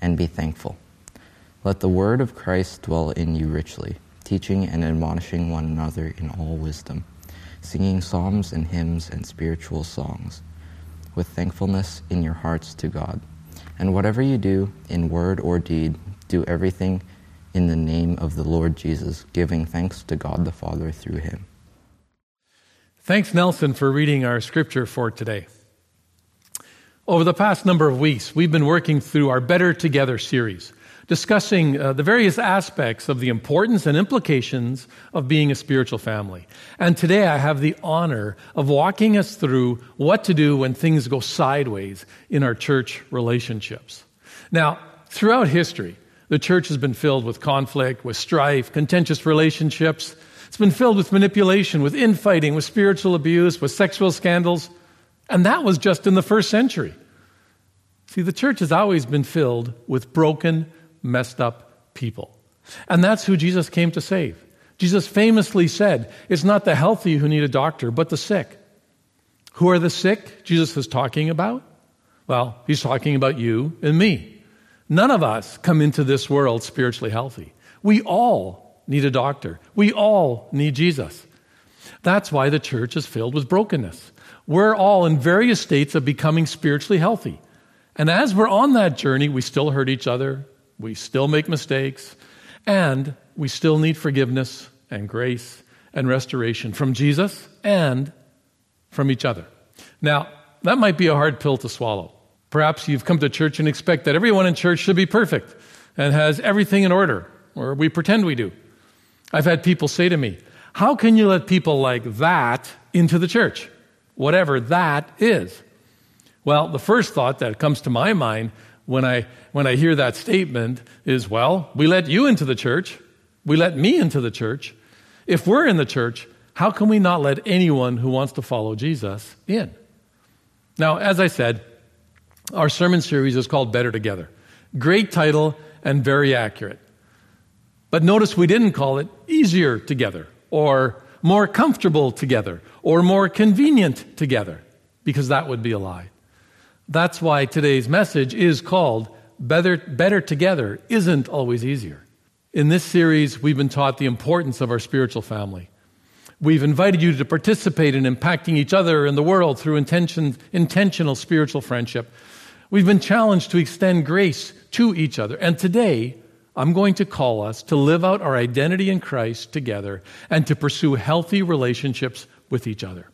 and be thankful. Let the word of Christ dwell in you richly, teaching and admonishing one another in all wisdom, singing psalms and hymns and spiritual songs, with thankfulness in your hearts to God. And whatever you do, in word or deed, do everything in the name of the Lord Jesus, giving thanks to God the Father through him. Thanks, Nelson, for reading our scripture for today. Over the past number of weeks, we've been working through our Better Together series, discussing uh, the various aspects of the importance and implications of being a spiritual family. And today I have the honor of walking us through what to do when things go sideways in our church relationships. Now, throughout history, the church has been filled with conflict, with strife, contentious relationships, it's been filled with manipulation, with infighting, with spiritual abuse, with sexual scandals. And that was just in the first century. See, the church has always been filled with broken, messed up people. And that's who Jesus came to save. Jesus famously said, It's not the healthy who need a doctor, but the sick. Who are the sick Jesus is talking about? Well, he's talking about you and me. None of us come into this world spiritually healthy. We all need a doctor. We all need Jesus. That's why the church is filled with brokenness. We're all in various states of becoming spiritually healthy. And as we're on that journey, we still hurt each other, we still make mistakes, and we still need forgiveness and grace and restoration from Jesus and from each other. Now, that might be a hard pill to swallow. Perhaps you've come to church and expect that everyone in church should be perfect and has everything in order, or we pretend we do. I've had people say to me, How can you let people like that into the church? Whatever that is. Well, the first thought that comes to my mind when I, when I hear that statement is, Well, we let you into the church. We let me into the church. If we're in the church, how can we not let anyone who wants to follow Jesus in? Now, as I said, our sermon series is called Better Together. Great title and very accurate. But notice we didn't call it easier together or more comfortable together or more convenient together because that would be a lie. That's why today's message is called Better, Better Together Isn't Always Easier. In this series, we've been taught the importance of our spiritual family. We've invited you to participate in impacting each other and the world through intention, intentional spiritual friendship. We've been challenged to extend grace to each other. And today, I'm going to call us to live out our identity in Christ together and to pursue healthy relationships with each other.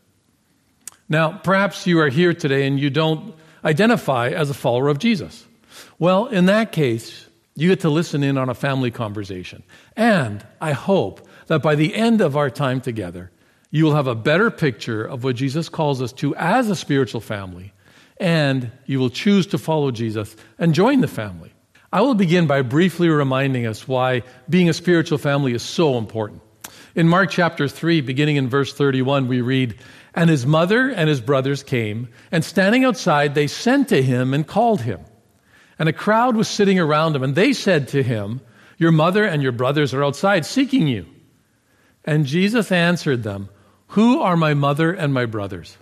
Now, perhaps you are here today and you don't identify as a follower of Jesus. Well, in that case, you get to listen in on a family conversation. And I hope that by the end of our time together, you will have a better picture of what Jesus calls us to as a spiritual family, and you will choose to follow Jesus and join the family. I will begin by briefly reminding us why being a spiritual family is so important. In Mark chapter 3, beginning in verse 31, we read, And his mother and his brothers came, and standing outside, they sent to him and called him. And a crowd was sitting around him, and they said to him, Your mother and your brothers are outside seeking you. And Jesus answered them, Who are my mother and my brothers?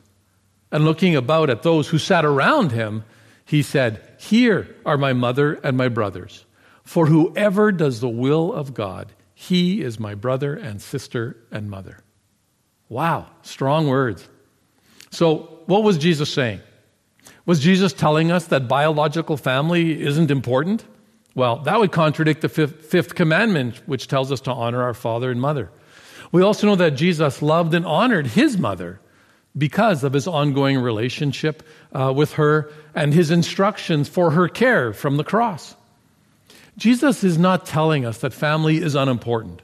And looking about at those who sat around him, he said, Here are my mother and my brothers. For whoever does the will of God, he is my brother and sister and mother. Wow, strong words. So, what was Jesus saying? Was Jesus telling us that biological family isn't important? Well, that would contradict the fifth, fifth, commandment, which tells us to honor our father and mother. We also know that Jesus loved and honored his mother because of his ongoing relationship uh, with her and his instructions for her care from the cross. Jesus is not telling us that family is unimportant,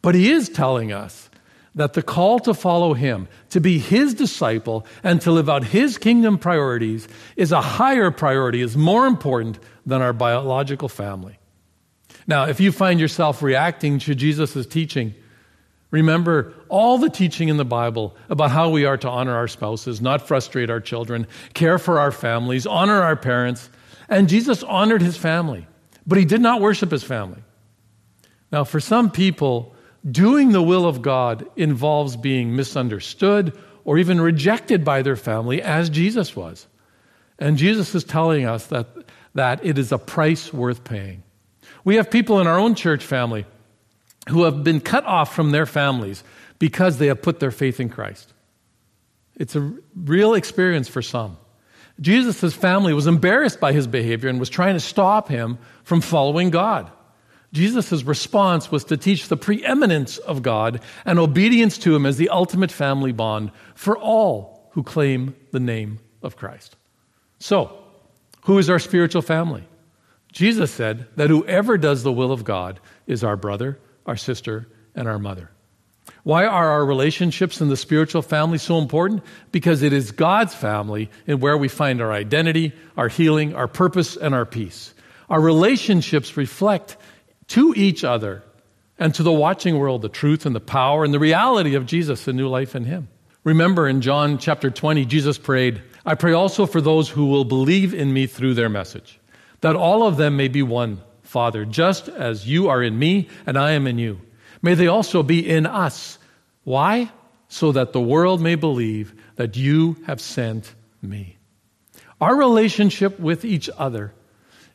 but he is telling us that the call to follow him, to be his disciple, and to live out his kingdom priorities is a higher priority, is more important than our biological family. Now, if you find yourself reacting to Jesus' teaching, remember all the teaching in the Bible about how we are to honor our spouses, not frustrate our children, care for our families, honor our parents. And Jesus honored his family, but he did not worship his family. Now, for some people, doing the will of God involves being misunderstood or even rejected by their family, as Jesus was. And Jesus is telling us that, that it is a price worth paying. We have people in our own church family who have been cut off from their families because they have put their faith in Christ. It's a real experience for some. Jesus' family was embarrassed by his behavior and was trying to stop him from following God. Jesus' response was to teach the preeminence of God and obedience to Him as the ultimate family bond for all who claim the name of Christ. So, who is our spiritual family? Jesus said that whoever does the will of God is our brother, our sister, and our mother. Why are our relationships in the spiritual family so important? Because it is God's family and where we find our identity, our healing, our purpose, and our peace. Our relationships reflect to each other and to the watching world the truth and the power and the reality of Jesus and new life in Him. Remember in John chapter 20, Jesus prayed, I pray also for those who will believe in me through their message, that all of them may be one, Father, just as you are in me and I am in you. May they also be in us. Why? So that the world may believe that you have sent me. Our relationship with each other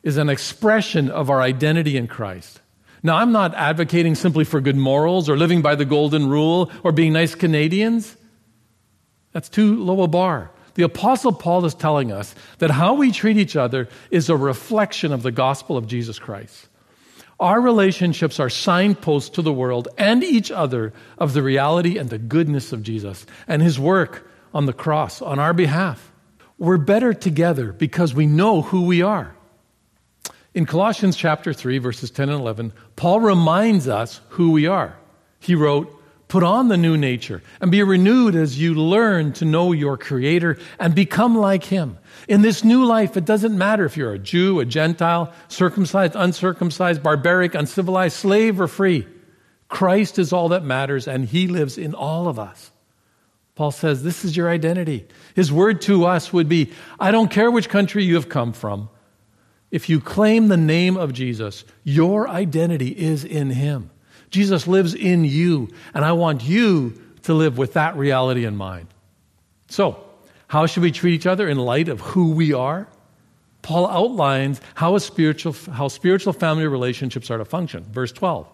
is an expression of our identity in Christ. Now, I'm not advocating simply for good morals or living by the golden rule or being nice Canadians. That's too low a bar. The Apostle Paul is telling us that how we treat each other is a reflection of the gospel of Jesus Christ. Our relationships are signposts to the world and each other of the reality and the goodness of Jesus and his work on the cross on our behalf. We're better together because we know who we are. In Colossians chapter 3, verses 10 and 11, Paul reminds us who we are. He wrote, Put on the new nature and be renewed as you learn to know your Creator and become like Him. In this new life, it doesn't matter if you're a Jew, a Gentile, circumcised, uncircumcised, barbaric, uncivilized, slave, or free. Christ is all that matters, and He lives in all of us. Paul says, This is your identity. His word to us would be I don't care which country you have come from. If you claim the name of Jesus, your identity is in Him. Jesus lives in you, and I want you to live with that reality in mind. So, how should we treat each other in light of who we are? Paul outlines how, spiritual, how spiritual family relationships are to function. Verse 12.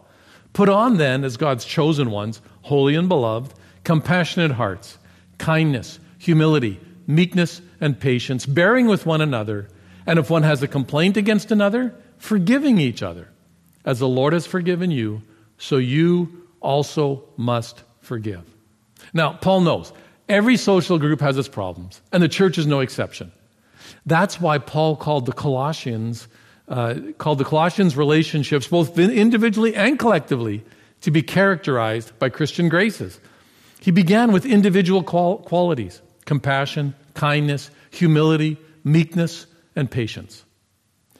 Put on then, as God's chosen ones, holy and beloved, compassionate hearts, kindness, humility, meekness, and patience, bearing with one another and if one has a complaint against another, forgiving each other. As the Lord has forgiven you, so you also must forgive. Now, Paul knows every social group has its problems, and the church is no exception. That's why Paul called the Colossians, uh, called the Colossians relationships, both individually and collectively, to be characterized by Christian graces. He began with individual qual- qualities compassion, kindness, humility, meekness, and patience.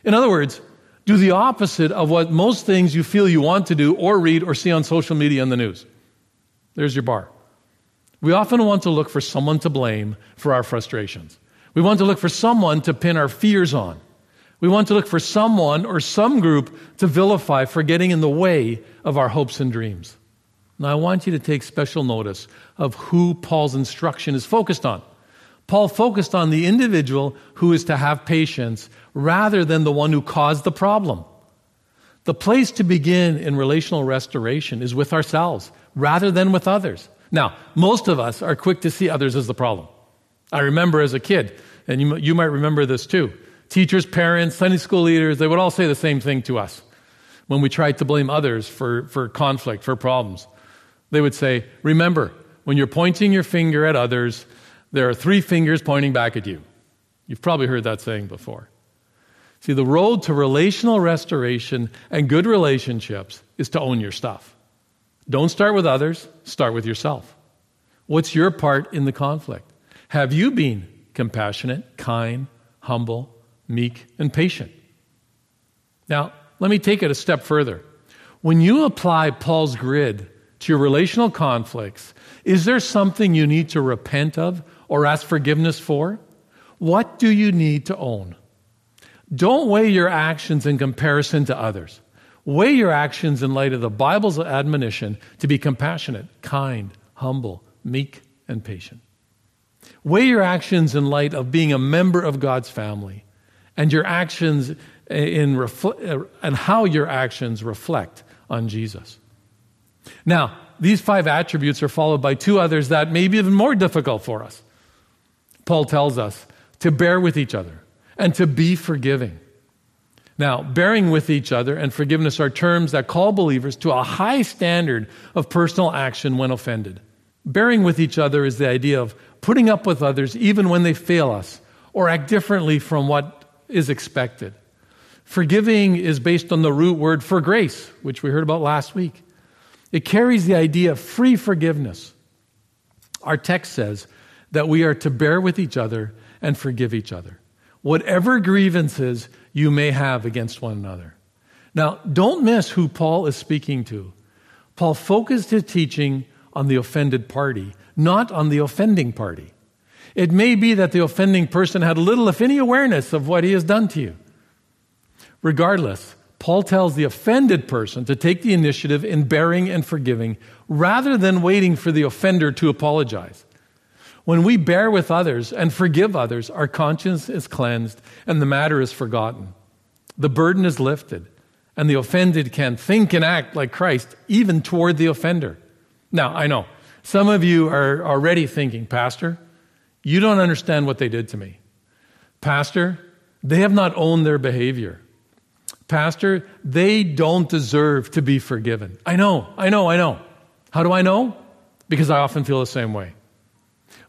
In other words, do the opposite of what most things you feel you want to do or read or see on social media and the news. There's your bar. We often want to look for someone to blame for our frustrations. We want to look for someone to pin our fears on. We want to look for someone or some group to vilify for getting in the way of our hopes and dreams. Now, I want you to take special notice of who Paul's instruction is focused on. Paul focused on the individual who is to have patience rather than the one who caused the problem. The place to begin in relational restoration is with ourselves rather than with others. Now, most of us are quick to see others as the problem. I remember as a kid, and you, you might remember this too. Teachers, parents, Sunday school leaders, they would all say the same thing to us when we tried to blame others for, for conflict, for problems. They would say, Remember, when you're pointing your finger at others, there are three fingers pointing back at you. You've probably heard that saying before. See, the road to relational restoration and good relationships is to own your stuff. Don't start with others, start with yourself. What's your part in the conflict? Have you been compassionate, kind, humble, meek, and patient? Now, let me take it a step further. When you apply Paul's grid to your relational conflicts, is there something you need to repent of or ask forgiveness for? What do you need to own? Don't weigh your actions in comparison to others. Weigh your actions in light of the Bible's admonition to be compassionate, kind, humble, meek, and patient. Weigh your actions in light of being a member of God's family and your actions in refl- and how your actions reflect on Jesus. Now, these five attributes are followed by two others that may be even more difficult for us. Paul tells us to bear with each other and to be forgiving. Now, bearing with each other and forgiveness are terms that call believers to a high standard of personal action when offended. Bearing with each other is the idea of putting up with others even when they fail us or act differently from what is expected. Forgiving is based on the root word for grace, which we heard about last week. It carries the idea of free forgiveness. Our text says that we are to bear with each other and forgive each other, whatever grievances you may have against one another. Now, don't miss who Paul is speaking to. Paul focused his teaching on the offended party, not on the offending party. It may be that the offending person had little, if any, awareness of what he has done to you. Regardless, Paul tells the offended person to take the initiative in bearing and forgiving rather than waiting for the offender to apologize. When we bear with others and forgive others, our conscience is cleansed and the matter is forgotten. The burden is lifted, and the offended can think and act like Christ, even toward the offender. Now, I know some of you are already thinking, Pastor, you don't understand what they did to me. Pastor, they have not owned their behavior. Pastor, they don't deserve to be forgiven. I know, I know, I know. How do I know? Because I often feel the same way.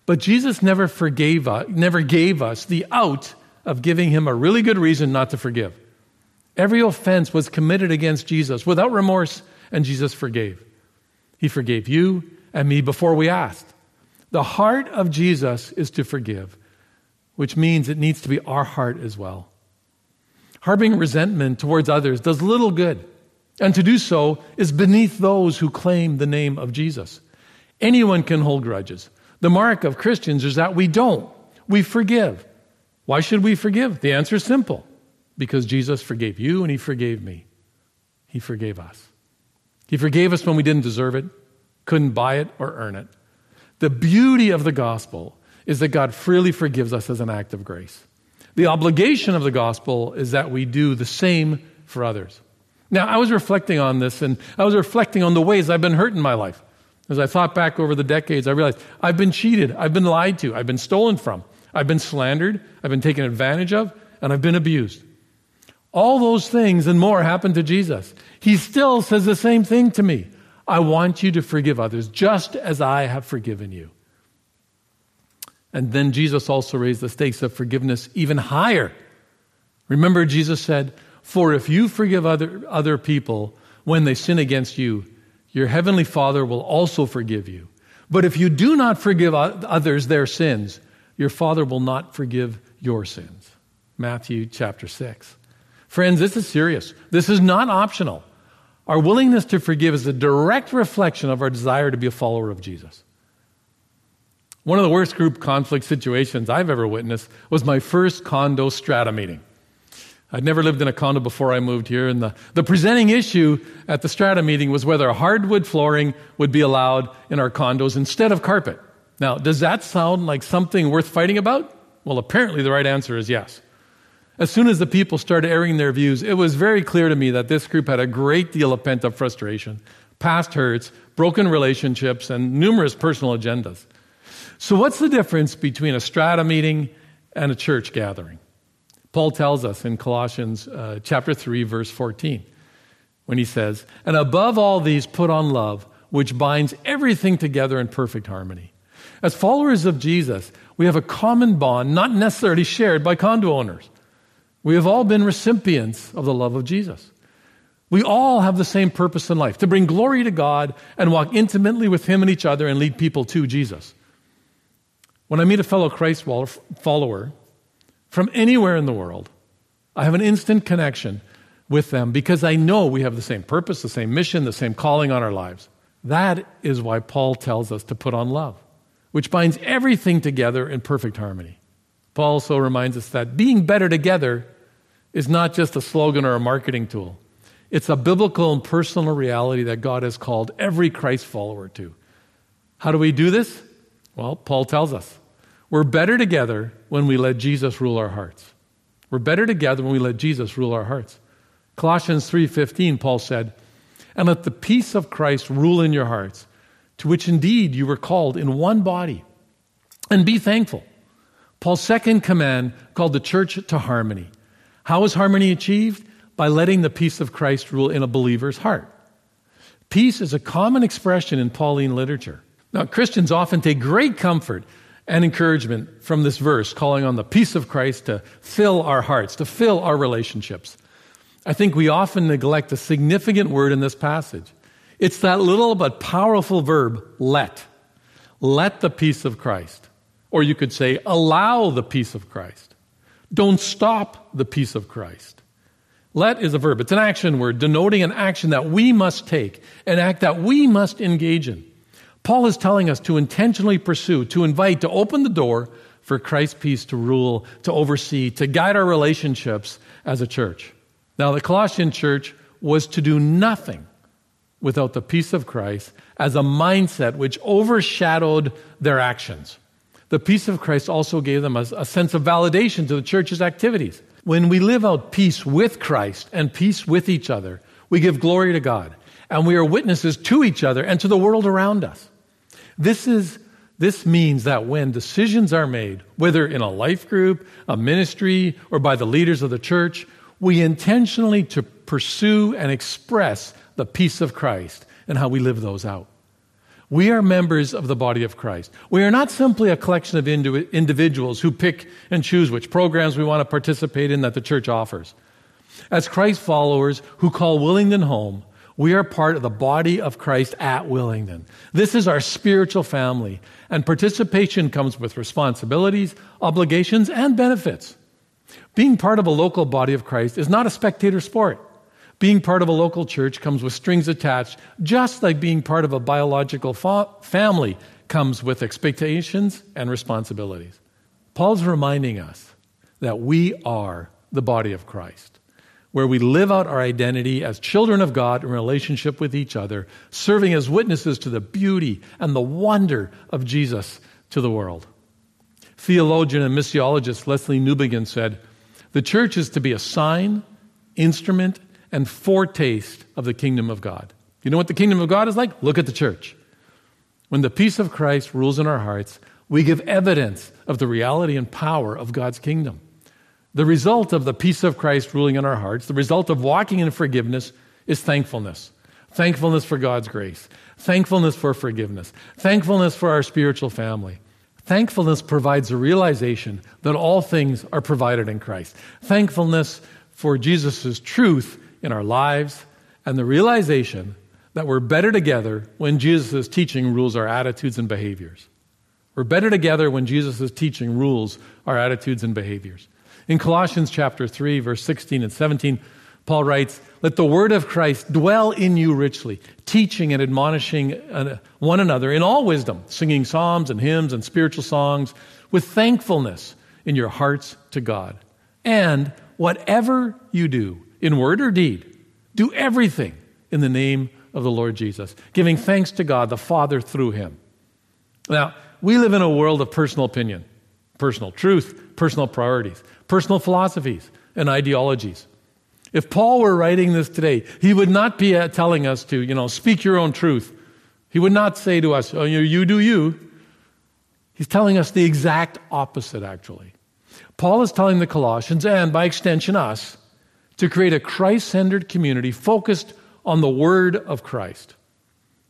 But Jesus never forgave us, never gave us the out of giving him a really good reason not to forgive. Every offense was committed against Jesus without remorse, and Jesus forgave. He forgave you and me before we asked. The heart of Jesus is to forgive, which means it needs to be our heart as well. Harboring resentment towards others does little good, and to do so is beneath those who claim the name of Jesus. Anyone can hold grudges. The mark of Christians is that we don't. We forgive. Why should we forgive? The answer is simple because Jesus forgave you and He forgave me. He forgave us. He forgave us when we didn't deserve it, couldn't buy it or earn it. The beauty of the gospel is that God freely forgives us as an act of grace. The obligation of the gospel is that we do the same for others. Now, I was reflecting on this and I was reflecting on the ways I've been hurt in my life. As I thought back over the decades, I realized I've been cheated, I've been lied to, I've been stolen from, I've been slandered, I've been taken advantage of, and I've been abused. All those things and more happened to Jesus. He still says the same thing to me. I want you to forgive others just as I have forgiven you. And then Jesus also raised the stakes of forgiveness even higher. Remember, Jesus said, For if you forgive other, other people when they sin against you, your heavenly Father will also forgive you. But if you do not forgive others their sins, your Father will not forgive your sins. Matthew chapter 6. Friends, this is serious. This is not optional. Our willingness to forgive is a direct reflection of our desire to be a follower of Jesus. One of the worst group conflict situations I've ever witnessed was my first condo strata meeting. I'd never lived in a condo before I moved here, and the, the presenting issue at the strata meeting was whether hardwood flooring would be allowed in our condos instead of carpet. Now, does that sound like something worth fighting about? Well, apparently the right answer is yes. As soon as the people started airing their views, it was very clear to me that this group had a great deal of pent up frustration, past hurts, broken relationships, and numerous personal agendas. So, what's the difference between a strata meeting and a church gathering? Paul tells us in Colossians uh, chapter 3, verse 14, when he says, And above all these, put on love, which binds everything together in perfect harmony. As followers of Jesus, we have a common bond not necessarily shared by condo owners. We have all been recipients of the love of Jesus. We all have the same purpose in life to bring glory to God and walk intimately with Him and each other and lead people to Jesus. When I meet a fellow Christ follower from anywhere in the world, I have an instant connection with them because I know we have the same purpose, the same mission, the same calling on our lives. That is why Paul tells us to put on love, which binds everything together in perfect harmony. Paul also reminds us that being better together is not just a slogan or a marketing tool. It's a biblical and personal reality that God has called every Christ follower to. How do we do this? Well, Paul tells us we're better together when we let Jesus rule our hearts. We're better together when we let Jesus rule our hearts. Colossians 3:15 Paul said, "And let the peace of Christ rule in your hearts, to which indeed you were called in one body, and be thankful." Paul's second command called the church to harmony. How is harmony achieved? By letting the peace of Christ rule in a believer's heart. Peace is a common expression in Pauline literature. Now, Christians often take great comfort and encouragement from this verse, calling on the peace of Christ to fill our hearts, to fill our relationships. I think we often neglect a significant word in this passage. It's that little but powerful verb, let. Let the peace of Christ. Or you could say, allow the peace of Christ. Don't stop the peace of Christ. Let is a verb. It's an action word denoting an action that we must take, an act that we must engage in. Paul is telling us to intentionally pursue, to invite, to open the door for Christ's peace to rule, to oversee, to guide our relationships as a church. Now, the Colossian church was to do nothing without the peace of Christ as a mindset which overshadowed their actions. The peace of Christ also gave them a, a, sense of validation to the church's activities. When we live out peace with Christ and peace with each other, we give glory to God and we are witnesses to each other and to the world around us. This is this means that when decisions are made, whether in a life group, a ministry, or by the leaders of the church, we intentionally to pursue and express the peace of Christ and how we live those out. We are members of the body of Christ. We are not simply a collection of individuals who pick and choose which programs we want to participate in that the church offers. As Christ followers who call Willingdon home, we are part of the body of Christ at Willingdon. This is our spiritual family, and participation comes with responsibilities, obligations, and benefits. Being part of a local body of Christ is not a spectator sport. Being part of a local church comes with strings attached, just like being part of a biological fa- family comes with expectations and responsibilities. Paul's reminding us that we are the body of Christ where we live out our identity as children of God in relationship with each other, serving as witnesses to the beauty and the wonder of Jesus to the world. Theologian and missiologist Lesslie Newbigin said, The church is to be a sign, instrument, and foretaste of the kingdom of God. You know what the kingdom of God is like? Look at the church. When the peace of Christ rules in our hearts, we give evidence of the reality and power of God's kingdom. The result of the peace of Christ ruling in our hearts, the result of walking in forgiveness, is thankfulness. Thankfulness for God's grace, thankfulness for forgiveness, thankfulness for our spiritual family. Thankfulness provides a realization that all things are provided in Christ. Thankfulness for Jesus' truth in our lives and the realization that we're better together when Jesus' teaching rules our attitudes and behaviors. We're better together when Jesus' teaching rules our attitudes and behaviors. In Colossians chapter 3, verse 16 and 17, Paul writes, Let the word of Christ dwell in you richly, teaching and admonishing uh, one another in all wisdom, singing psalms and hymns and spiritual songs with thankfulness in your hearts to God. And whatever you do, in word or deed, do everything in the name of the Lord Jesus, giving thanks to God the Father through him. Now, we live in a world of personal opinion, personal truth, personal priorities personal philosophies and ideologies. If Paul were writing this today, he would not be uh, telling us to, you know, speak your own truth. He would not say to us, oh, you do you. He's telling us the exact opposite, actually. Paul is telling the Colossians, and by extension us, to create a Christ centered community focused on the Word of Christ.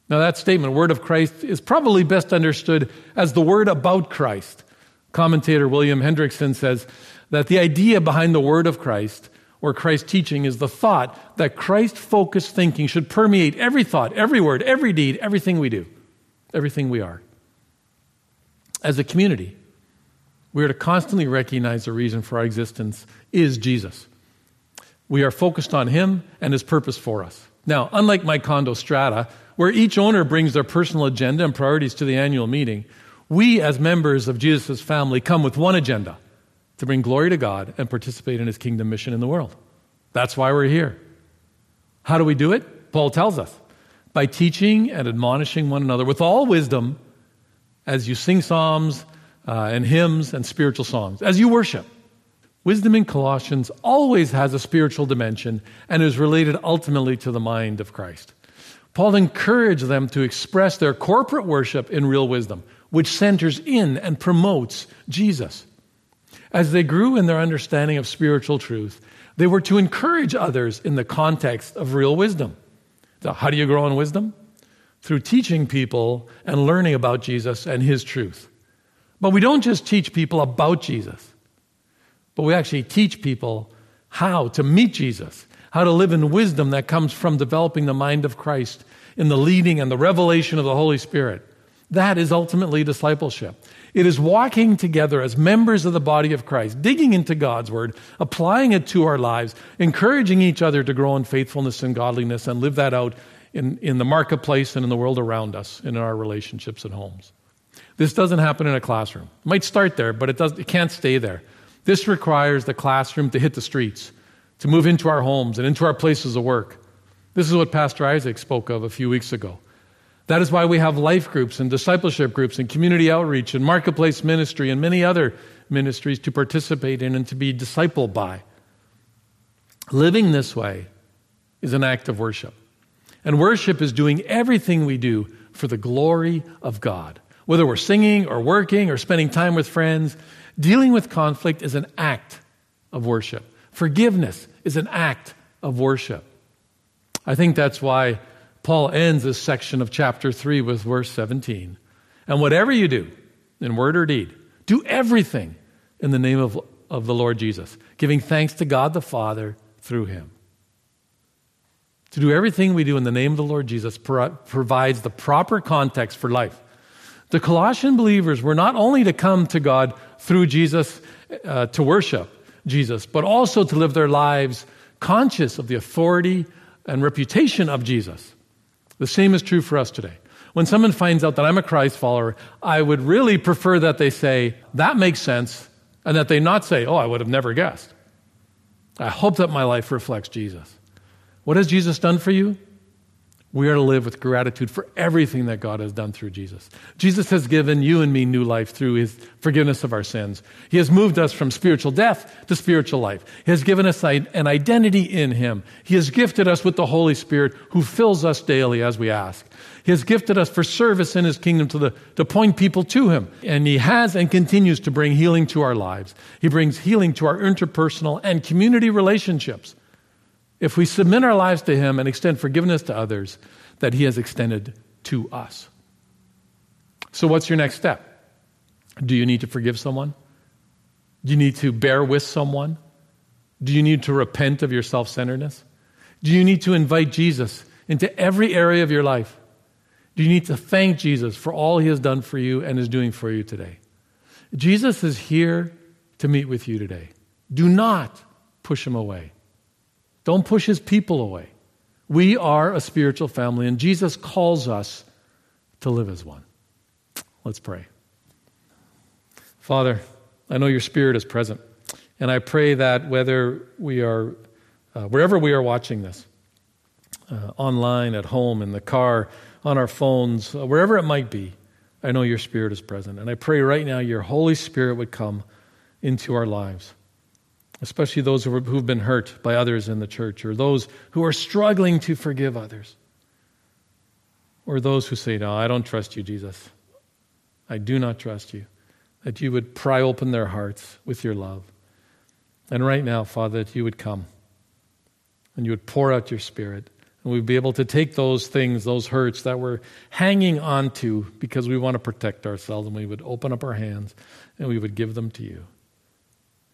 Now, that statement, Word of Christ, is probably best understood as the Word about Christ. Commentator William Hendriksen says that the idea behind the word of Christ or Christ's teaching is the thought that Christ focused thinking should permeate every thought, every word, every deed, everything we do, everything we are. As a community, we are to constantly recognize the reason for our existence is Jesus. We are focused on Him and His purpose for us. Now, unlike my condo strata, where each owner brings their personal agenda and priorities to the annual meeting, we as members of Jesus' family come with one agenda to bring glory to God and participate in His kingdom mission in the world. That's why we're here. How do we do it? Paul tells us by teaching and admonishing one another with all wisdom as you sing psalms uh, and hymns and spiritual songs, as you worship. Wisdom in Colossians always has a spiritual dimension and is related ultimately to the mind of Christ. Paul encouraged them to express their corporate worship in real wisdom, which centers in and promotes Jesus. As they grew in their understanding of spiritual truth, they were to encourage others in the context of real wisdom. So how do you grow in wisdom? Through teaching people and learning about Jesus and his truth. But we don't just teach people about Jesus, but we actually teach people how to meet Jesus, how to live in wisdom that comes from developing the mind of Christ in the leading and the revelation of the Holy Spirit. That is ultimately discipleship. It is walking together as members of the body of Christ, digging into God's word, applying it to our lives, encouraging each other to grow in faithfulness and godliness and live that out in, in the marketplace and in the world around us, and in our relationships and homes. This doesn't happen in a classroom. It might start there, but it, does, it can't stay there. This requires the classroom to hit the streets, to move into our homes and into our places of work. This is what Pastor Isaac spoke of a few weeks ago. That is why we have life groups and discipleship groups and community outreach and marketplace ministry and many other ministries to participate in and to be discipled by. Living this way is an act of worship. And worship is doing everything we do for the glory of God. Whether we're singing or working or spending time with friends, dealing with conflict is an act of worship. Forgiveness is an act of worship. I think that's why Paul ends this section of chapter 3 with verse 17. And whatever you do, in word or deed, do everything in the name of, of the Lord Jesus, giving thanks to God the Father through him. To do everything we do in the name of the Lord Jesus pro- provides the proper context for life. The Colossian believers were not only to come to God through Jesus uh, to worship Jesus, but also to live their lives conscious of the authority and reputation of Jesus. The same is true for us today. When someone finds out that I'm a Christ follower, I would really prefer that they say, that makes sense, and that they not say, oh, I would have never guessed. I hope that my life reflects Jesus. What has Jesus done for you? We are to live with gratitude for everything that God has done through Jesus. Jesus has given you and me new life through his forgiveness of our sins. He has moved us from spiritual death to spiritual life. He has given us an identity in him. He has gifted us with the Holy Spirit who fills us daily as we ask. He has gifted us for service in his kingdom to, the, to point people to him. And he has and continues to bring healing to our lives. He brings healing to our interpersonal and community relationships if we submit our lives to Him and extend forgiveness to others that He has extended to us. So, what's your next step? Do you need to forgive someone? Do you need to bear with someone? Do you need to repent of your self centeredness? Do you need to invite Jesus into every area of your life? Do you need to thank Jesus for all he has done for you and is doing for you today? Jesus is here to meet with you today. Do not push him away. Don't push his people away. We are a spiritual family, and Jesus calls us to live as one. Let's pray. Father, I know your spirit is present, and I pray that whether we are, uh, wherever we are watching this, uh, online, at home, in the car, on our phones, uh, wherever it might be, I know your spirit is present. And I pray right now your Holy Spirit would come into our lives especially those who have been hurt by others in the church, or those who are struggling to forgive others, or those who say, No, I don't trust you, Jesus. I do not trust you. That you would pry open their hearts with your love. And right now, Father, that you would come and you would pour out your Spirit. And we'd be able to take those things, those hurts that we're hanging on to because we want to protect ourselves, and we would open up our hands and we would give them to you.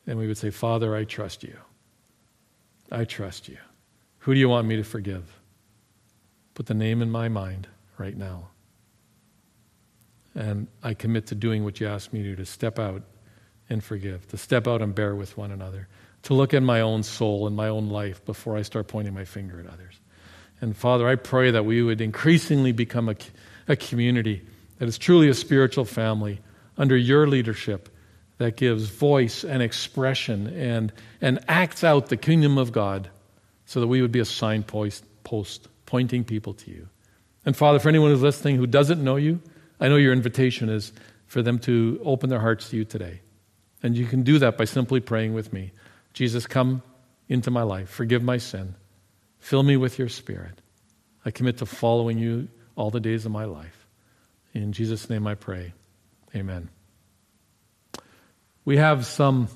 And we would say, Father, I trust you. I trust you. Who do you want me to forgive? Put the name in my mind right now. And I commit to doing what you asked me to do, to step out and forgive, to step out and bear with one another, to look at my own soul and my own life before I start pointing my finger at others. And Father, I pray that we would increasingly become a, a community that is truly a spiritual family under your leadership that gives voice and expression and, and acts out the kingdom of God so that we would be a signpost post pointing people to you. And Father, for anyone who's listening who doesn't know you, I know your invitation is for them to open their hearts to you today. And you can do that by simply praying with me Jesus, come into my life, forgive my sin, fill me with your spirit. I commit to following you all the days of my life. In Jesus' name I pray. Amen. We have some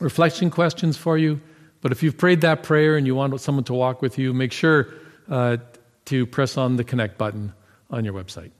reflection questions for you, but if you've prayed that prayer and you want someone to walk with you, make sure uh, to press on the connect button on your website.